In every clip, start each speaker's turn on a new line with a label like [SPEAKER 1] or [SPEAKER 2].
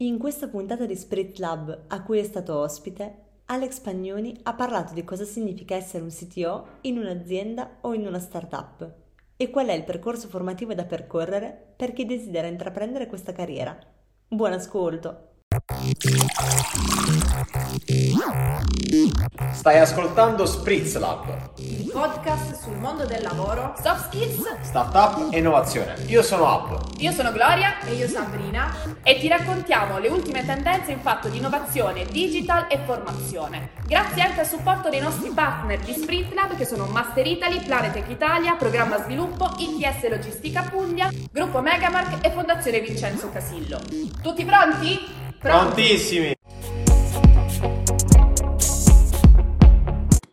[SPEAKER 1] In questa puntata di Spirit Lab, a cui è stato ospite, Alex Pagnoni ha parlato di cosa significa essere un CTO in un'azienda o in una startup e qual è il percorso formativo da percorrere per chi desidera intraprendere questa carriera. Buon ascolto!
[SPEAKER 2] Stai ascoltando Spritz Lab,
[SPEAKER 3] il podcast sul mondo del lavoro, soft skills,
[SPEAKER 2] startup e innovazione. Io sono Ab.
[SPEAKER 3] Io sono Gloria
[SPEAKER 4] e io Sabrina
[SPEAKER 3] e ti raccontiamo le ultime tendenze in fatto di innovazione, digital e formazione. Grazie anche al supporto dei nostri partner di Sprint Lab che sono Master Italy, Planetech Italia, Programma Sviluppo, ITS Logistica Puglia, Gruppo Megamark e Fondazione Vincenzo Casillo. Tutti pronti?
[SPEAKER 2] Prontissimi!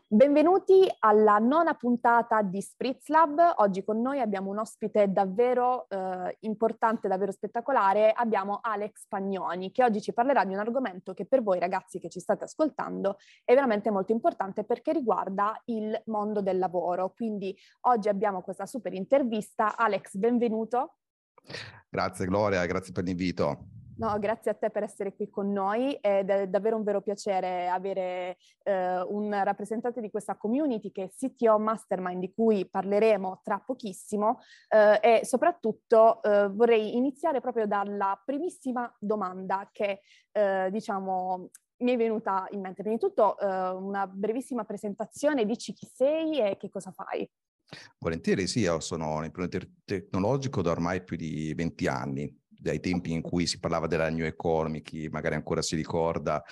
[SPEAKER 4] Benvenuti alla nona puntata di Spritz Lab. Oggi con noi abbiamo un ospite davvero eh, importante, davvero spettacolare. Abbiamo Alex Pagnoni che oggi ci parlerà di un argomento che per voi ragazzi che ci state ascoltando è veramente molto importante perché riguarda il mondo del lavoro. Quindi oggi abbiamo questa super intervista. Alex, benvenuto.
[SPEAKER 5] Grazie Gloria, grazie per l'invito.
[SPEAKER 4] No, grazie a te per essere qui con noi è davvero un vero piacere avere eh, un rappresentante di questa community che è CTO Mastermind di cui parleremo tra pochissimo eh, e soprattutto eh, vorrei iniziare proprio dalla primissima domanda che eh, diciamo mi è venuta in mente. Prima di tutto eh, una brevissima presentazione, dici chi sei e che cosa fai.
[SPEAKER 5] Volentieri sì, io sono un imprenditore tecnologico da ormai più di 20 anni, dai tempi in cui si parlava della New Economy, chi magari ancora si ricorda,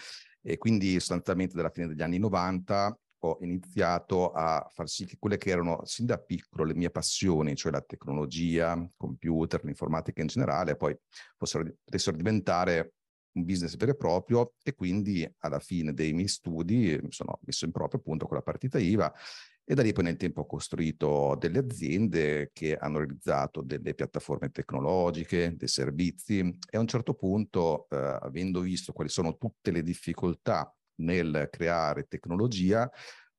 [SPEAKER 5] e quindi sostanzialmente dalla fine degli anni 90 ho iniziato a far sì che quelle che erano sin da piccolo le mie passioni, cioè la tecnologia, computer, l'informatica in generale, poi fossero, potessero diventare un business vero e proprio e quindi alla fine dei miei studi mi sono messo in proprio appunto con la partita IVA e da lì poi nel tempo ho costruito delle aziende che hanno realizzato delle piattaforme tecnologiche, dei servizi e a un certo punto, eh, avendo visto quali sono tutte le difficoltà nel creare tecnologia,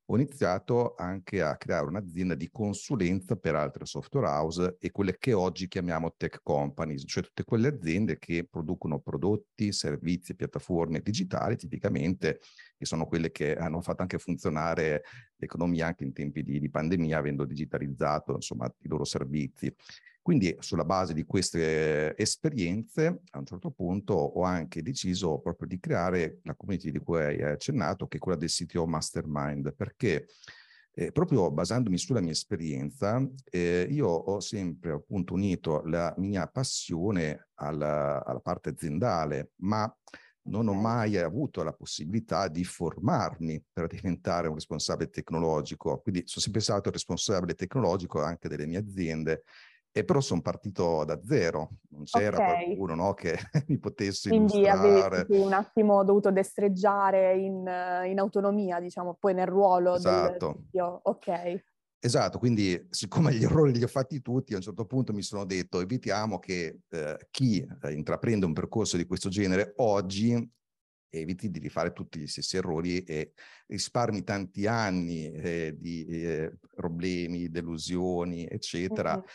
[SPEAKER 5] ho iniziato anche a creare un'azienda di consulenza per altre software house e quelle che oggi chiamiamo tech companies, cioè tutte quelle aziende che producono prodotti, servizi, piattaforme digitali tipicamente, che sono quelle che hanno fatto anche funzionare l'economia anche in tempi di, di pandemia, avendo digitalizzato insomma i loro servizi. Quindi sulla base di queste esperienze, a un certo punto ho anche deciso proprio di creare la community di cui hai accennato, che è quella del CTO Mastermind, perché eh, proprio basandomi sulla mia esperienza, eh, io ho sempre appunto unito la mia passione alla, alla parte aziendale, ma non ho mai avuto la possibilità di formarmi per diventare un responsabile tecnologico. Quindi sono sempre stato responsabile tecnologico anche delle mie aziende e però sono partito da zero, non c'era okay. qualcuno no, che mi potesse
[SPEAKER 4] Quindi
[SPEAKER 5] illustrare.
[SPEAKER 4] Quindi un attimo dovuto destreggiare in, in, autonomia, diciamo, poi nel ruolo
[SPEAKER 5] esatto.
[SPEAKER 4] del Ok.
[SPEAKER 5] Esatto, quindi siccome gli errori li ho fatti tutti, a un certo punto mi sono detto evitiamo che eh, chi eh, intraprende un percorso di questo genere oggi eviti di rifare tutti gli stessi errori e risparmi tanti anni eh, di eh, problemi, delusioni, eccetera. Mm-hmm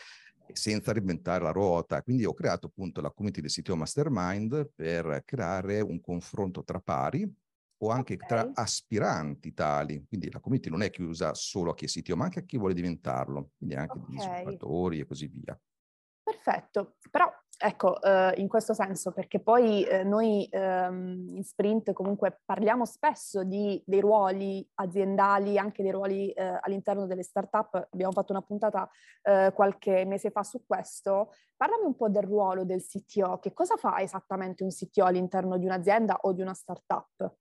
[SPEAKER 5] senza reinventare la ruota. Quindi ho creato appunto la community del sito Mastermind per creare un confronto tra pari o anche okay. tra aspiranti tali. Quindi la community non è chiusa solo a chi è CTO, ma anche a chi vuole diventarlo, quindi anche okay. di sviluppatori e così via.
[SPEAKER 4] Perfetto, però ecco, eh, in questo senso, perché poi eh, noi ehm, in sprint comunque parliamo spesso di, dei ruoli aziendali, anche dei ruoli eh, all'interno delle start-up, abbiamo fatto una puntata eh, qualche mese fa su questo. Parlami un po' del ruolo del CTO, che cosa fa esattamente un CTO all'interno di un'azienda o di una start-up?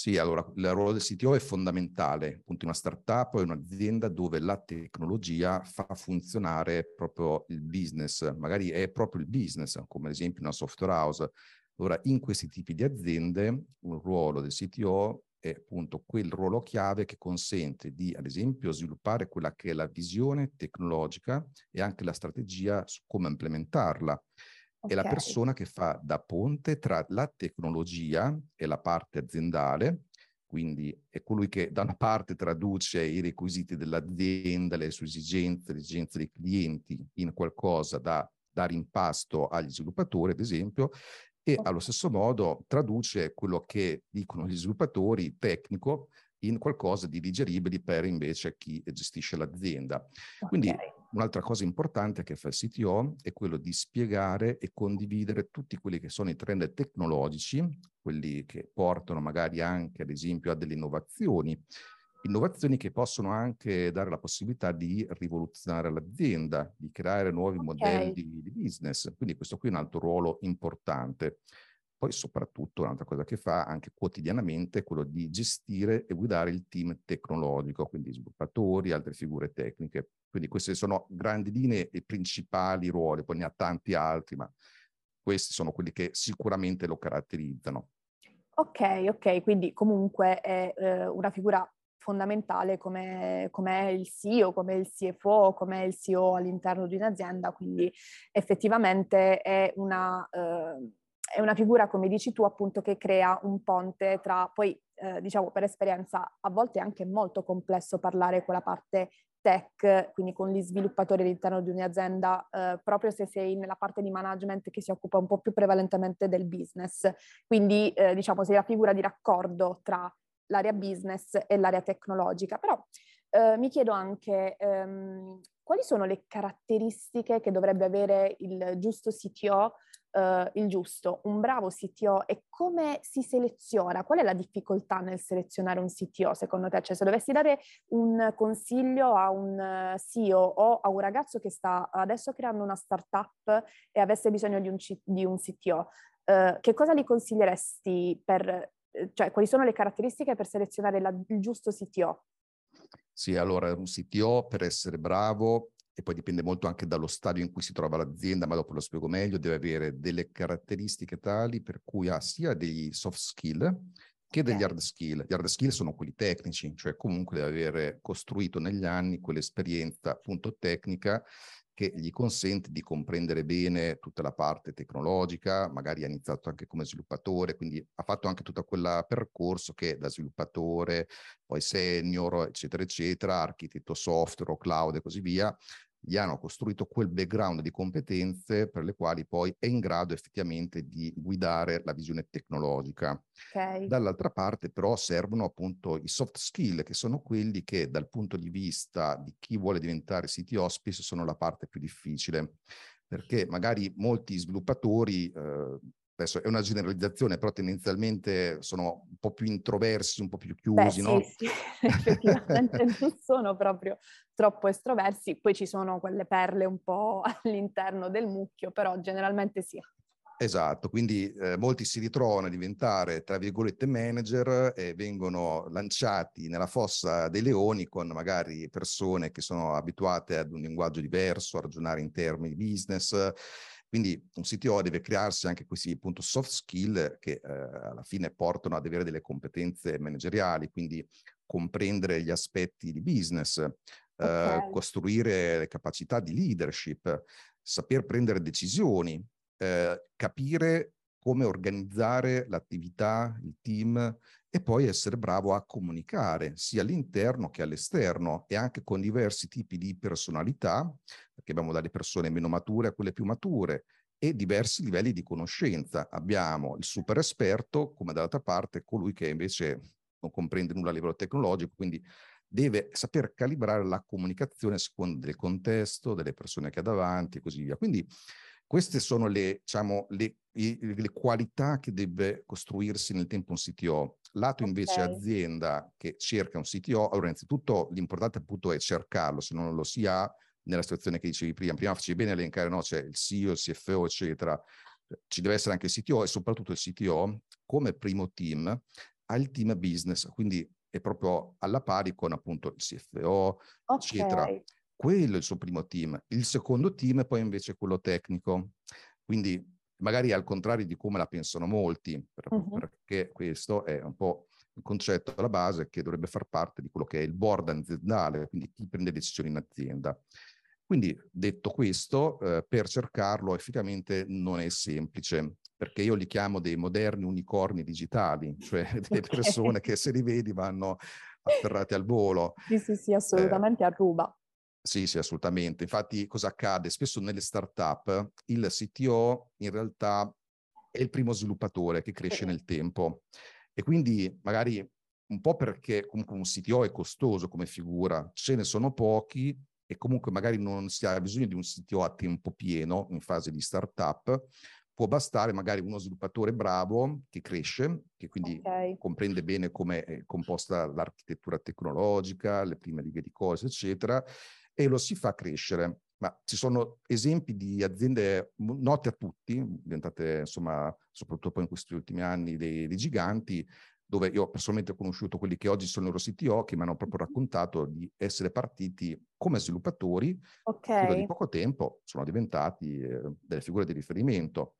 [SPEAKER 5] Sì, allora il ruolo del CTO è fondamentale, appunto una startup è un'azienda dove la tecnologia fa funzionare proprio il business, magari è proprio il business, come ad esempio una software house. Allora in questi tipi di aziende un ruolo del CTO è appunto quel ruolo chiave che consente di, ad esempio, sviluppare quella che è la visione tecnologica e anche la strategia su come implementarla. Okay. È la persona che fa da ponte tra la tecnologia e la parte aziendale, quindi è colui che da una parte traduce i requisiti dell'azienda, le sue esigenze, le esigenze dei clienti in qualcosa da dare in pasto agli sviluppatori, ad esempio, e allo stesso modo traduce quello che dicono gli sviluppatori tecnico in qualcosa di digeribile per invece chi gestisce l'azienda. Quindi un'altra cosa importante che fa il CTO è quello di spiegare e condividere tutti quelli che sono i trend tecnologici, quelli che portano magari anche ad esempio a delle innovazioni, innovazioni che possono anche dare la possibilità di rivoluzionare l'azienda, di creare nuovi okay. modelli di, di business. Quindi questo qui è un altro ruolo importante. Poi soprattutto un'altra cosa che fa anche quotidianamente è quello di gestire e guidare il team tecnologico, quindi sviluppatori, altre figure tecniche. Quindi queste sono grandi linee e principali ruoli, poi ne ha tanti altri, ma questi sono quelli che sicuramente lo caratterizzano.
[SPEAKER 4] Ok, ok, quindi comunque è eh, una figura fondamentale come, come il CEO, come il CFO, come il CEO all'interno di un'azienda, quindi effettivamente è una... Eh, è una figura, come dici tu, appunto, che crea un ponte tra, poi eh, diciamo per esperienza, a volte è anche molto complesso parlare con la parte tech, quindi con gli sviluppatori all'interno di un'azienda, eh, proprio se sei nella parte di management che si occupa un po' più prevalentemente del business. Quindi eh, diciamo sei la figura di raccordo tra l'area business e l'area tecnologica. Però eh, mi chiedo anche ehm, quali sono le caratteristiche che dovrebbe avere il giusto CTO uh, il giusto, un bravo CTO e come si seleziona? Qual è la difficoltà nel selezionare un CTO secondo te? Cioè se dovessi dare un consiglio a un CEO o a un ragazzo che sta adesso creando una startup e avesse bisogno di un, C- di un CTO, uh, eh, che cosa gli consiglieresti per, eh, cioè quali sono le caratteristiche per selezionare la, il giusto CTO?
[SPEAKER 5] Sì, allora un CTO per essere bravo e poi dipende molto anche dallo stadio in cui si trova l'azienda, ma dopo lo spiego meglio, deve avere delle caratteristiche tali per cui ha sia degli soft skill che degli hard skill. Gli hard skill sono quelli tecnici, cioè comunque deve avere costruito negli anni quell'esperienza appunto tecnica che gli consente di comprendere bene tutta la parte tecnologica, magari ha iniziato anche come sviluppatore, quindi ha fatto anche tutto quel percorso che da sviluppatore, poi senior, eccetera, eccetera, architetto software o cloud e così via, gli hanno costruito quel background di competenze per le quali poi è in grado effettivamente di guidare la visione tecnologica. Okay. Dall'altra parte però servono appunto i soft skill, che sono quelli che dal punto di vista di chi vuole diventare CTO spesso sono la parte più difficile, perché magari molti sviluppatori eh, adesso è una generalizzazione, però tendenzialmente sono un po' più introversi, un po' più chiusi,
[SPEAKER 4] Beh,
[SPEAKER 5] no?
[SPEAKER 4] Sì, sì, effettivamente non sono proprio troppo estroversi, poi ci sono quelle perle un po' all'interno del mucchio, però generalmente sì.
[SPEAKER 5] Esatto, quindi eh, molti si ritrovano a diventare, tra virgolette, manager e vengono lanciati nella fossa dei leoni con magari persone che sono abituate ad un linguaggio diverso, a ragionare in termini di business, quindi un CTO deve crearsi anche questi appunto soft skill che eh, alla fine portano ad avere delle competenze manageriali, quindi comprendere gli aspetti di business, eh, okay. eh, costruire le capacità di leadership, saper prendere decisioni, eh, capire come organizzare l'attività, il team e poi essere bravo a comunicare sia all'interno che all'esterno e anche con diversi tipi di personalità, perché abbiamo dalle persone meno mature a quelle più mature e diversi livelli di conoscenza. Abbiamo il super esperto, come dall'altra parte colui che invece non comprende nulla a livello tecnologico, quindi deve saper calibrare la comunicazione a seconda del contesto, delle persone che ha davanti e così via. Quindi queste sono le, diciamo, le, le, qualità che deve costruirsi nel tempo un CTO. Lato invece okay. azienda che cerca un CTO, allora innanzitutto l'importante appunto è cercarlo, se non lo si ha nella situazione che dicevi prima. Prima facevi bene a elencare, no? C'è il CEO, il CFO, eccetera. Ci deve essere anche il CTO e soprattutto il CTO come primo team ha il team business, quindi è proprio alla pari con appunto il CFO, okay. eccetera quello è il suo primo team. Il secondo team è poi invece quello tecnico. Quindi magari al contrario di come la pensano molti, perché questo è un po' il concetto alla base che dovrebbe far parte di quello che è il board aziendale, quindi chi prende decisioni in azienda. Quindi detto questo, eh, per cercarlo effettivamente non è semplice, perché io li chiamo dei moderni unicorni digitali, cioè delle persone che se li vedi vanno afferrati al volo.
[SPEAKER 4] Sì, sì, sì, assolutamente eh, a ruba
[SPEAKER 5] Sì, sì, assolutamente. Infatti cosa accade? Spesso nelle startup il CTO in realtà è il primo sviluppatore che cresce nel tempo e quindi magari un po' perché comunque un CTO è costoso come figura, ce ne sono pochi e comunque magari non si ha bisogno di un CTO a tempo pieno in fase di startup, può bastare magari uno sviluppatore bravo che cresce, che quindi okay. comprende bene come è composta l'architettura tecnologica, le prime righe di cose, eccetera, e lo si fa crescere. Ma ci sono esempi di aziende note a tutti, diventate insomma, soprattutto poi in questi ultimi anni, dei, dei giganti, dove io personalmente ho conosciuto quelli che oggi sono i loro CTO, che mi hanno proprio raccontato di essere partiti come sviluppatori, okay. di poco tempo sono diventati eh, delle figure di riferimento.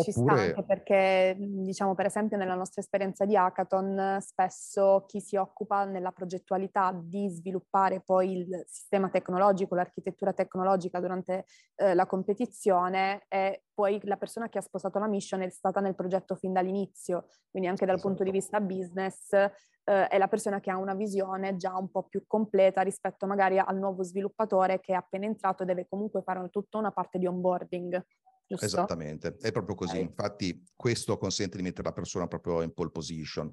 [SPEAKER 4] Ci sta anche perché, mhmm, diciamo, per esempio nella nostra esperienza di hackathon, spesso chi si occupa nella progettualità di sviluppare poi il sistema tecnologico, l'architettura tecnologica durante eh, la competizione è poi la persona che ha sposato la mission è stata nel progetto fin dall'inizio, quindi anche dal esatto. punto di esatto. vista business eh, è la persona che ha una visione già un po' più completa rispetto magari al nuovo sviluppatore che è appena entrato e deve comunque fare tutta una parte di onboarding.
[SPEAKER 5] Giusto? Esattamente, è proprio così. Okay. Infatti questo consente di mettere la persona proprio in pole position.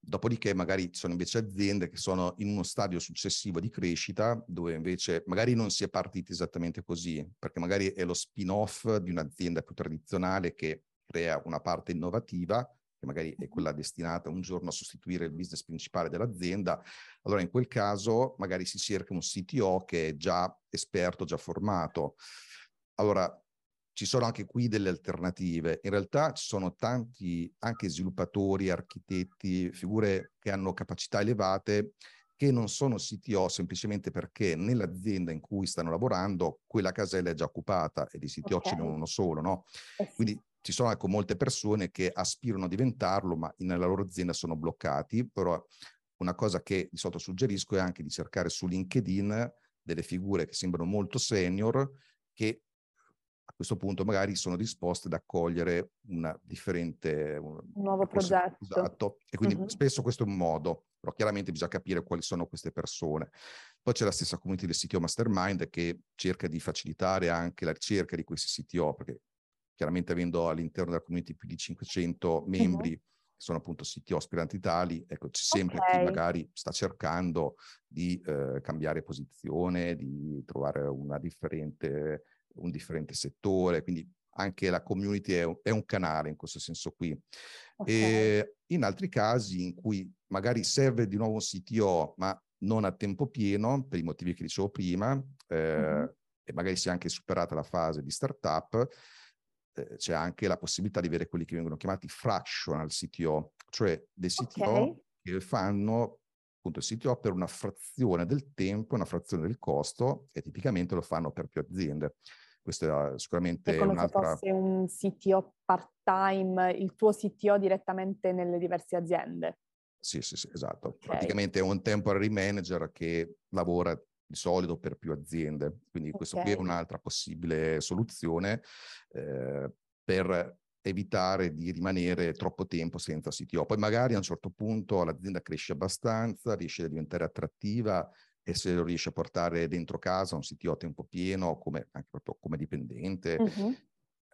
[SPEAKER 5] Dopodiché magari ci sono invece aziende che sono in uno stadio successivo di crescita dove invece magari non si è partiti esattamente così, perché magari è lo spin-off di un'azienda più tradizionale che crea una parte innovativa che magari è quella destinata un giorno a sostituire il business principale dell'azienda, allora in quel caso magari si cerca un CTO che è già esperto, già formato. Allora, ci sono anche qui delle alternative. In realtà ci sono tanti anche sviluppatori, architetti, figure che hanno capacità elevate che non sono CTO semplicemente perché nell'azienda in cui stanno lavorando quella casella è già occupata e di CTO okay. ce n'è uno solo, no? Eh Quindi ci sono ecco, molte persone che aspirano a diventarlo, ma nella loro azienda sono bloccati, però una cosa che di solito suggerisco è anche di cercare su LinkedIn delle figure che sembrano molto senior, che questo punto magari sono disposte ad accogliere una differente...
[SPEAKER 4] Un nuovo progetto.
[SPEAKER 5] Esatto. E quindi uh-huh. spesso questo è un modo, però chiaramente bisogna capire quali sono queste persone. Poi c'è la stessa community del CTO Mastermind che cerca di facilitare anche la ricerca di questi CTO, perché chiaramente avendo all'interno della community più di 500 membri, uh-huh sono appunto CTO aspiranti tali, ecco c'è sempre okay. chi magari sta cercando di eh, cambiare posizione, di trovare una differente un differente settore, quindi anche la community è un, è un canale in questo senso qui. Okay. E in altri casi in cui magari serve di nuovo un CTO, ma non a tempo pieno, per i motivi che dicevo prima, eh, mm-hmm. e magari si è anche superata la fase di startup, eh, c'è anche la possibilità di avere quelli che vengono chiamati fractional CTO, cioè dei CTO okay. che fanno appunto il CTO per una frazione del tempo, una frazione del costo e tipicamente lo fanno per più aziende. Questo è sicuramente
[SPEAKER 4] è come
[SPEAKER 5] un'altra...
[SPEAKER 4] se fosse un CTO part-time, il tuo CTO direttamente nelle diverse aziende.
[SPEAKER 5] Sì, sì, sì, esatto. Okay. Praticamente è un temporary manager che lavora di solito per più aziende. Quindi okay. questo qui è un'altra possibile soluzione eh, per evitare di rimanere troppo tempo senza CTO. Poi magari a un certo punto l'azienda cresce abbastanza, riesce a diventare attrattiva e se lo riesce a portare dentro casa un CTO a tempo pieno, come, anche proprio come dipendente, uh-huh.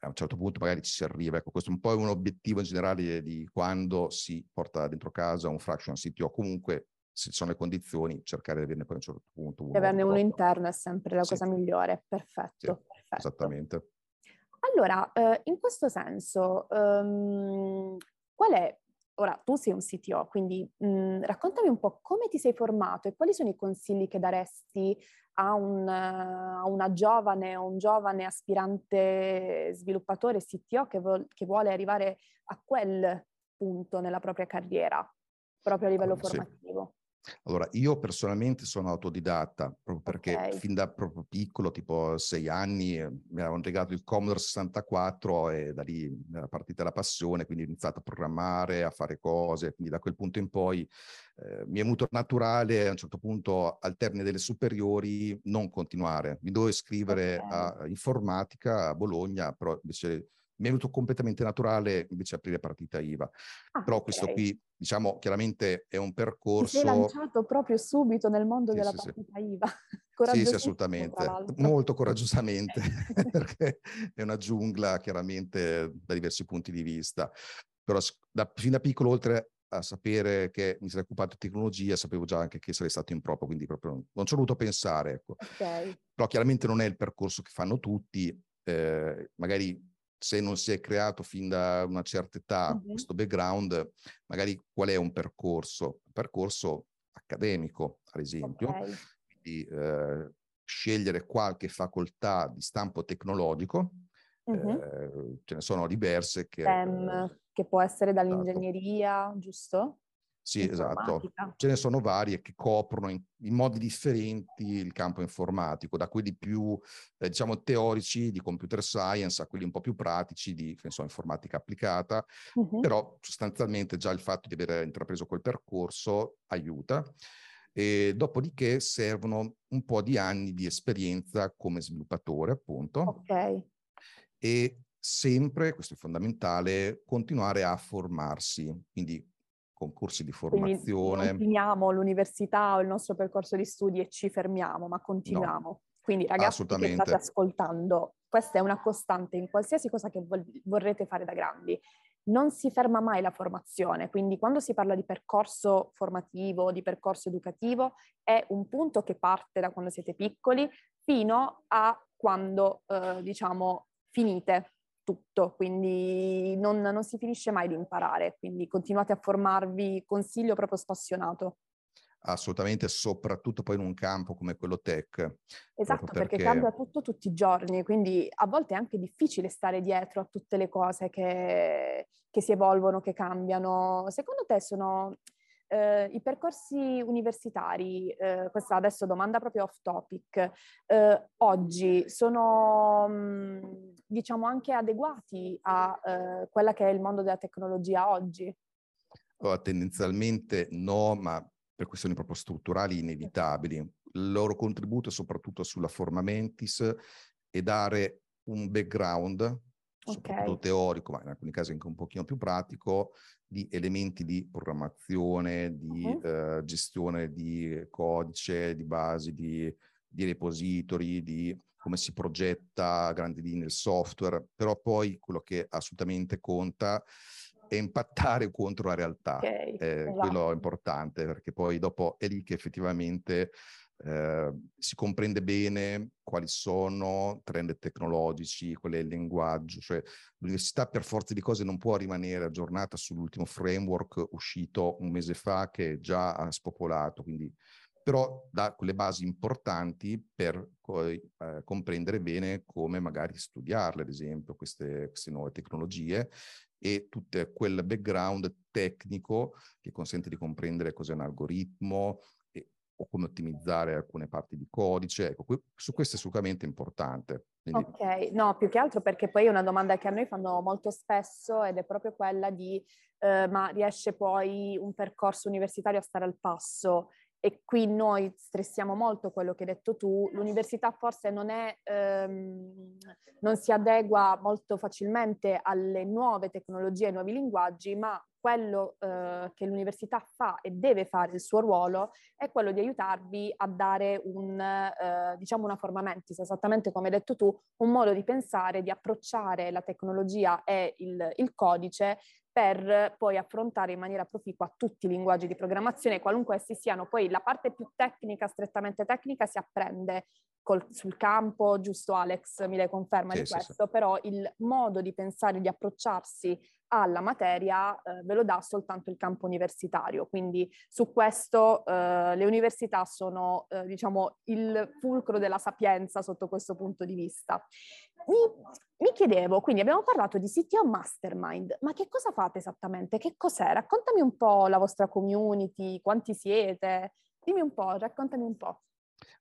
[SPEAKER 5] a un certo punto magari ci si arriva. Ecco, questo è un po' un obiettivo in generale di quando si porta dentro casa un fraction CTO. Comunque, se ci sono le condizioni, cercare di averne poi a un certo punto
[SPEAKER 4] uno. Di averne uno interno è sempre la sì. cosa migliore. Perfetto, sì, perfetto.
[SPEAKER 5] Esattamente.
[SPEAKER 4] Allora, eh, in questo senso, um, qual è Ora, tu sei un CTO, quindi mh, mhmm, raccontami un po' come ti sei formato e quali sono i consigli che daresti a, un, a una giovane o un giovane aspirante sviluppatore CTO che, vo- che, vuole arrivare a quel punto nella propria carriera, proprio a livello formativo.
[SPEAKER 5] Allora, io personalmente sono autodidatta, proprio perché okay. fin da proprio piccolo, tipo sei anni, mi avevano regalato il Commodore 64 e da lì era partita la passione, quindi ho iniziato a programmare, a fare cose, quindi da quel punto in poi eh, mi è venuto naturale a un certo punto al termine delle superiori non continuare. Mi dovevo iscrivere okay. a informatica a Bologna, però invece mi è venuto completamente naturale invece aprire partita IVA. Ah, Però okay. questo qui, diciamo, chiaramente è un percorso...
[SPEAKER 4] Ti sei lanciato proprio subito nel mondo sì, della sì, partita sì. IVA.
[SPEAKER 5] Sì, sì, assolutamente. Molto coraggiosamente, perché è una giungla chiaramente da diversi punti di vista. Però da, fin da piccolo, oltre a sapere che mi sarei occupato di tecnologia, sapevo già anche che sarei stato in proprio, quindi proprio non, non ci ho voluto pensare. Ecco. Okay. Però chiaramente non è il percorso che fanno tutti, eh, magari se non si è creato fin da una certa età uh-huh. questo background, magari qual è un percorso? Un percorso accademico, ad esempio, okay. quindi eh, scegliere qualche facoltà di stampo tecnologico, uh-huh. eh, ce ne sono diverse che...
[SPEAKER 4] STEM, che può essere esatto. dall'ingegneria, esatto. giusto?
[SPEAKER 5] Sì, esatto. Ce ne sono varie che coprono in, in, modi differenti il campo informatico, da quelli più, eh, diciamo, teorici di computer science a quelli un po' più pratici di, so, informatica applicata, uh-huh. però sostanzialmente già il fatto di aver intrapreso quel percorso aiuta. E dopodiché servono un po' di anni di esperienza come sviluppatore, appunto.
[SPEAKER 4] Ok.
[SPEAKER 5] E sempre, questo è fondamentale, continuare a formarsi. Quindi concorsi di formazione.
[SPEAKER 4] Quindi non finiamo l'università o il nostro percorso di studi e ci fermiamo, ma continuiamo. No. Quindi ragazzi che state ascoltando, questa è una costante in qualsiasi cosa che vol- vorrete fare da grandi. Non si ferma mai la formazione, quindi quando si parla di percorso formativo, di percorso educativo, è un punto che parte da quando siete piccoli fino a quando, eh, diciamo, finite tutto, quindi non, non, si finisce mai di imparare, quindi continuate a formarvi, consiglio proprio spassionato.
[SPEAKER 5] Assolutamente, soprattutto poi in un campo come quello tech.
[SPEAKER 4] Esatto, perché... perché... cambia tutto tutti i giorni, quindi a volte è anche difficile stare dietro a tutte le cose che, che si evolvono, che cambiano. Secondo te sono eh, I percorsi universitari, eh, questa adesso domanda proprio off topic, eh, oggi sono mh, diciamo anche adeguati a eh, quella che è il mondo della tecnologia oggi?
[SPEAKER 5] Oh, tendenzialmente no, ma per questioni proprio strutturali inevitabili. Il loro contributo è soprattutto sulla formamentis e dare un background soprattutto okay. teorico, ma in alcuni casi anche un pochino più pratico, di elementi di programmazione, di uh-huh. eh, gestione di codice, di basi, di, di repository, di come si progetta a grandi linee il software, però poi quello che assolutamente conta è impattare contro la realtà. Okay, eh, esatto. Quello è importante perché poi dopo è lì che effettivamente eh, si comprende bene quali sono trend tecnologici, qual è il linguaggio, cioè l'università per forza di cose non può rimanere aggiornata sull'ultimo framework uscito un mese fa che già ha spopolato, quindi però dà quelle basi importanti per poi eh, comprendere bene come magari studiarle, ad esempio, queste, queste nuove tecnologie e tutto quel background tecnico che consente di comprendere cos'è un algoritmo, o come ottimizzare alcune parti di codice. Ecco, su questo è assolutamente importante.
[SPEAKER 4] Quindi... Ok, no, più che altro perché poi è una domanda che a noi fanno molto spesso ed è proprio quella di eh, ma riesce poi un percorso universitario a stare al passo? E qui noi stressiamo molto quello che hai detto tu, l'università forse non, è, ehm, non si adegua molto facilmente alle nuove tecnologie, ai nuovi linguaggi, ma quello eh, che l'università fa e deve fare il suo ruolo è quello di aiutarvi a dare un, eh, diciamo una forma mentis, esattamente come hai detto tu, un modo di pensare, di approcciare la tecnologia e il, il codice per poi affrontare in maniera proficua tutti i linguaggi di programmazione, qualunque essi siano. Poi la parte più tecnica, strettamente tecnica, si apprende col, sul campo, giusto Alex mi le conferma sì, di questo, sì. però il modo di pensare, di approcciarsi alla materia eh, ve lo dà soltanto il campo universitario, quindi su questo eh, le università sono eh, diciamo il fulcro della sapienza sotto questo punto di vista. Mi, mi, chiedevo, quindi abbiamo parlato di CTO Mastermind, ma che cosa fate esattamente? Che cos'è? Raccontami un po' la vostra community, quanti siete, dimmi un po', raccontami un po'.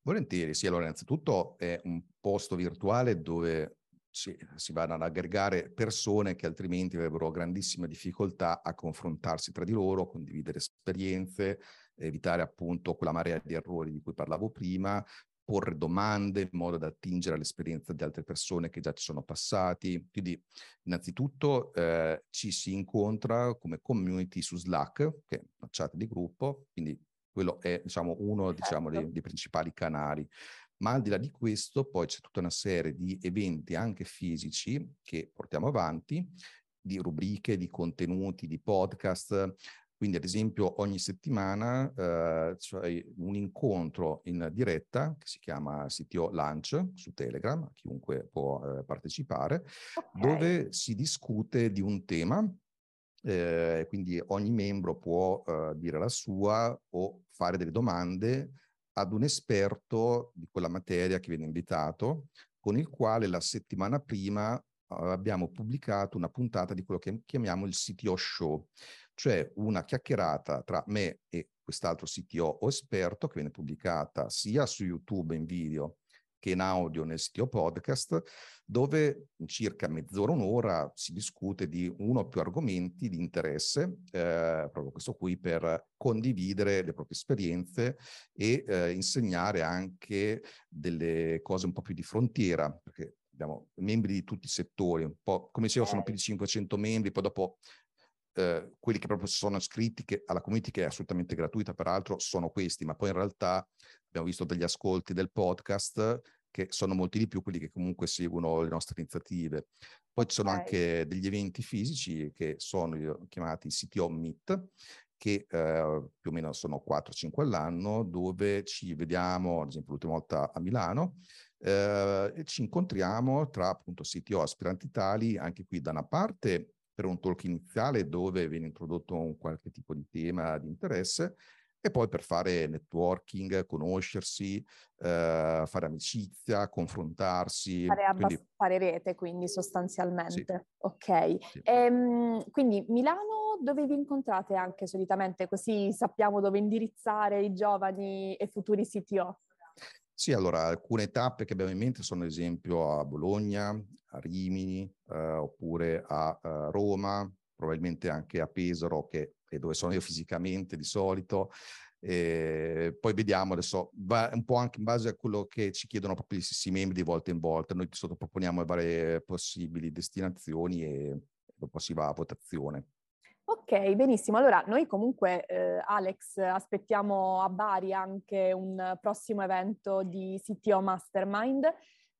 [SPEAKER 5] Volentieri, sì, allora innanzitutto è un posto virtuale dove si, si vanno ad aggregare persone che altrimenti avrebbero grandissime difficoltà a confrontarsi tra di loro, condividere esperienze, evitare appunto quella marea di errori di cui parlavo prima, porre domande in modo da attingere all'esperienza di altre persone che già ci sono passati. Quindi innanzitutto eh, ci si incontra come community su Slack, che è una chat di gruppo, quindi quello è diciamo, uno diciamo, dei, certo. dei, principali canali. Ma al di là di questo, poi c'è tutta una serie di eventi anche fisici che portiamo avanti, di rubriche, di contenuti, di podcast, quindi, ad esempio, ogni settimana eh, c'è un incontro in diretta che si chiama CTO Lunch su Telegram, chiunque può eh, partecipare, okay. dove si discute di un tema. Eh, quindi ogni membro può eh, dire la sua o fare delle domande ad un esperto di quella materia che viene invitato, con il quale la settimana prima abbiamo pubblicato una puntata di quello che chiamiamo il CTO Show cioè una chiacchierata tra me e quest'altro CTO o esperto che viene pubblicata sia su YouTube in video che in audio nel CTO podcast, dove in circa mezz'ora, un'ora si discute di uno o più argomenti di interesse, eh, proprio questo qui per condividere le proprie esperienze e eh, insegnare anche delle cose un po' più di frontiera, perché abbiamo membri di tutti i settori, un po' come dicevo sono più di 500 membri, poi dopo eh, quelli che proprio sono iscritti che, alla community che è assolutamente gratuita peraltro sono questi, ma poi in realtà abbiamo visto degli ascolti del podcast che sono molti di più quelli che comunque seguono le nostre iniziative. Poi ci sono okay. anche degli eventi fisici che sono chiamati CTO Meet, che eh, più o meno sono 4-5 all'anno, dove ci vediamo, ad esempio l'ultima volta a Milano, eh, e ci incontriamo tra appunto CTO aspiranti tali, anche qui da una parte per un talk iniziale dove viene introdotto un qualche tipo di tema di interesse e poi per fare networking, conoscersi, eh, fare amicizia, confrontarsi.
[SPEAKER 4] Fare, abbast- quindi... fare rete, quindi sostanzialmente. Sì. Ok. Sì. Ehm, quindi Milano dove vi incontrate anche solitamente, così sappiamo dove indirizzare i giovani e futuri CTO?
[SPEAKER 5] Sì, allora alcune tappe che abbiamo in mente sono ad esempio a Bologna, a Rimini, eh, oppure a eh, Roma, probabilmente anche a Pesaro, che è dove sono io fisicamente di solito. E poi vediamo adesso, va un po' anche in base a quello che ci chiedono proprio gli stessi membri di volta in volta. Noi sottoproponiamo le varie possibili destinazioni e dopo si va a votazione.
[SPEAKER 4] Ok, benissimo. Allora, noi comunque, eh, Alex, aspettiamo a Bari anche un prossimo evento di CTO Mastermind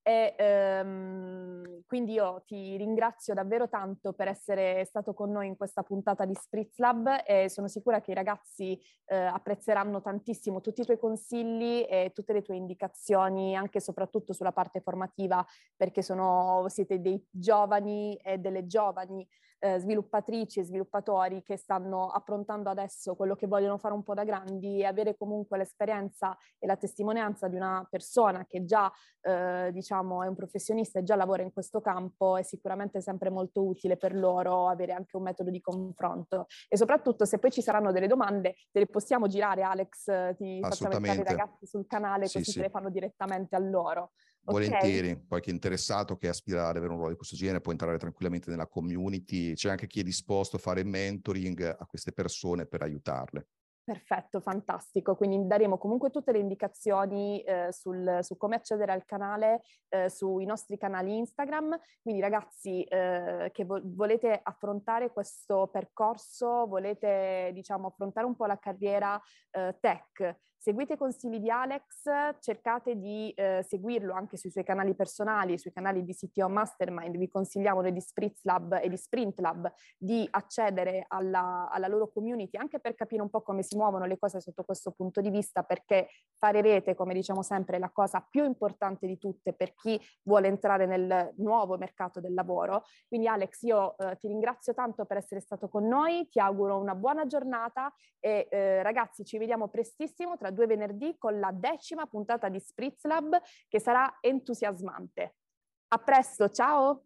[SPEAKER 4] e ehm, quindi io ti ringrazio davvero tanto per essere stato con noi in questa puntata di Spritz Lab e sono sicura che i ragazzi eh, apprezzeranno tantissimo tutti i tuoi consigli e tutte le tue indicazioni, anche e soprattutto sulla parte formativa, perché sono, siete dei giovani e delle giovani eh, sviluppatrici e sviluppatori che stanno approntando adesso quello che vogliono fare un po' da grandi e avere comunque l'esperienza e la testimonianza di una persona che già eh, diciamo è un professionista e già lavora in questo campo è sicuramente sempre molto utile per loro avere anche un metodo di confronto. E soprattutto se poi ci saranno delle domande te le possiamo girare Alex ti facciamo mettere i ragazzi sul canale sì, così sì. te le fanno direttamente a loro
[SPEAKER 5] Volentieri, okay. è interessato, che aspira ad avere un ruolo di questo genere, può entrare tranquillamente nella community. C'è anche chi è disposto a fare mentoring a queste persone per aiutarle.
[SPEAKER 4] Perfetto, fantastico. Quindi daremo comunque tutte le indicazioni eh, sul, su come accedere al canale eh, sui nostri canali Instagram. Quindi ragazzi eh, che vo- volete affrontare questo percorso, volete diciamo affrontare un po' la carriera eh, tech, Seguite i consigli di Alex, cercate di eh, seguirlo anche sui suoi canali personali, sui canali di CTO Mastermind. Vi consigliamo noi di Spritz Lab e di Sprint Lab di accedere alla, alla, loro community anche per capire un po' come muovono le cose sotto questo punto di vista, perché fare rete, come diciamo sempre, è la cosa più importante di tutte per chi vuole entrare nel nuovo mercato del lavoro. Quindi Alex, io eh, ti ringrazio tanto per essere stato con noi, ti auguro una buona giornata e eh, ragazzi ci vediamo prestissimo tra due venerdì con la decima puntata di Spritz Lab che sarà entusiasmante. A presto, ciao!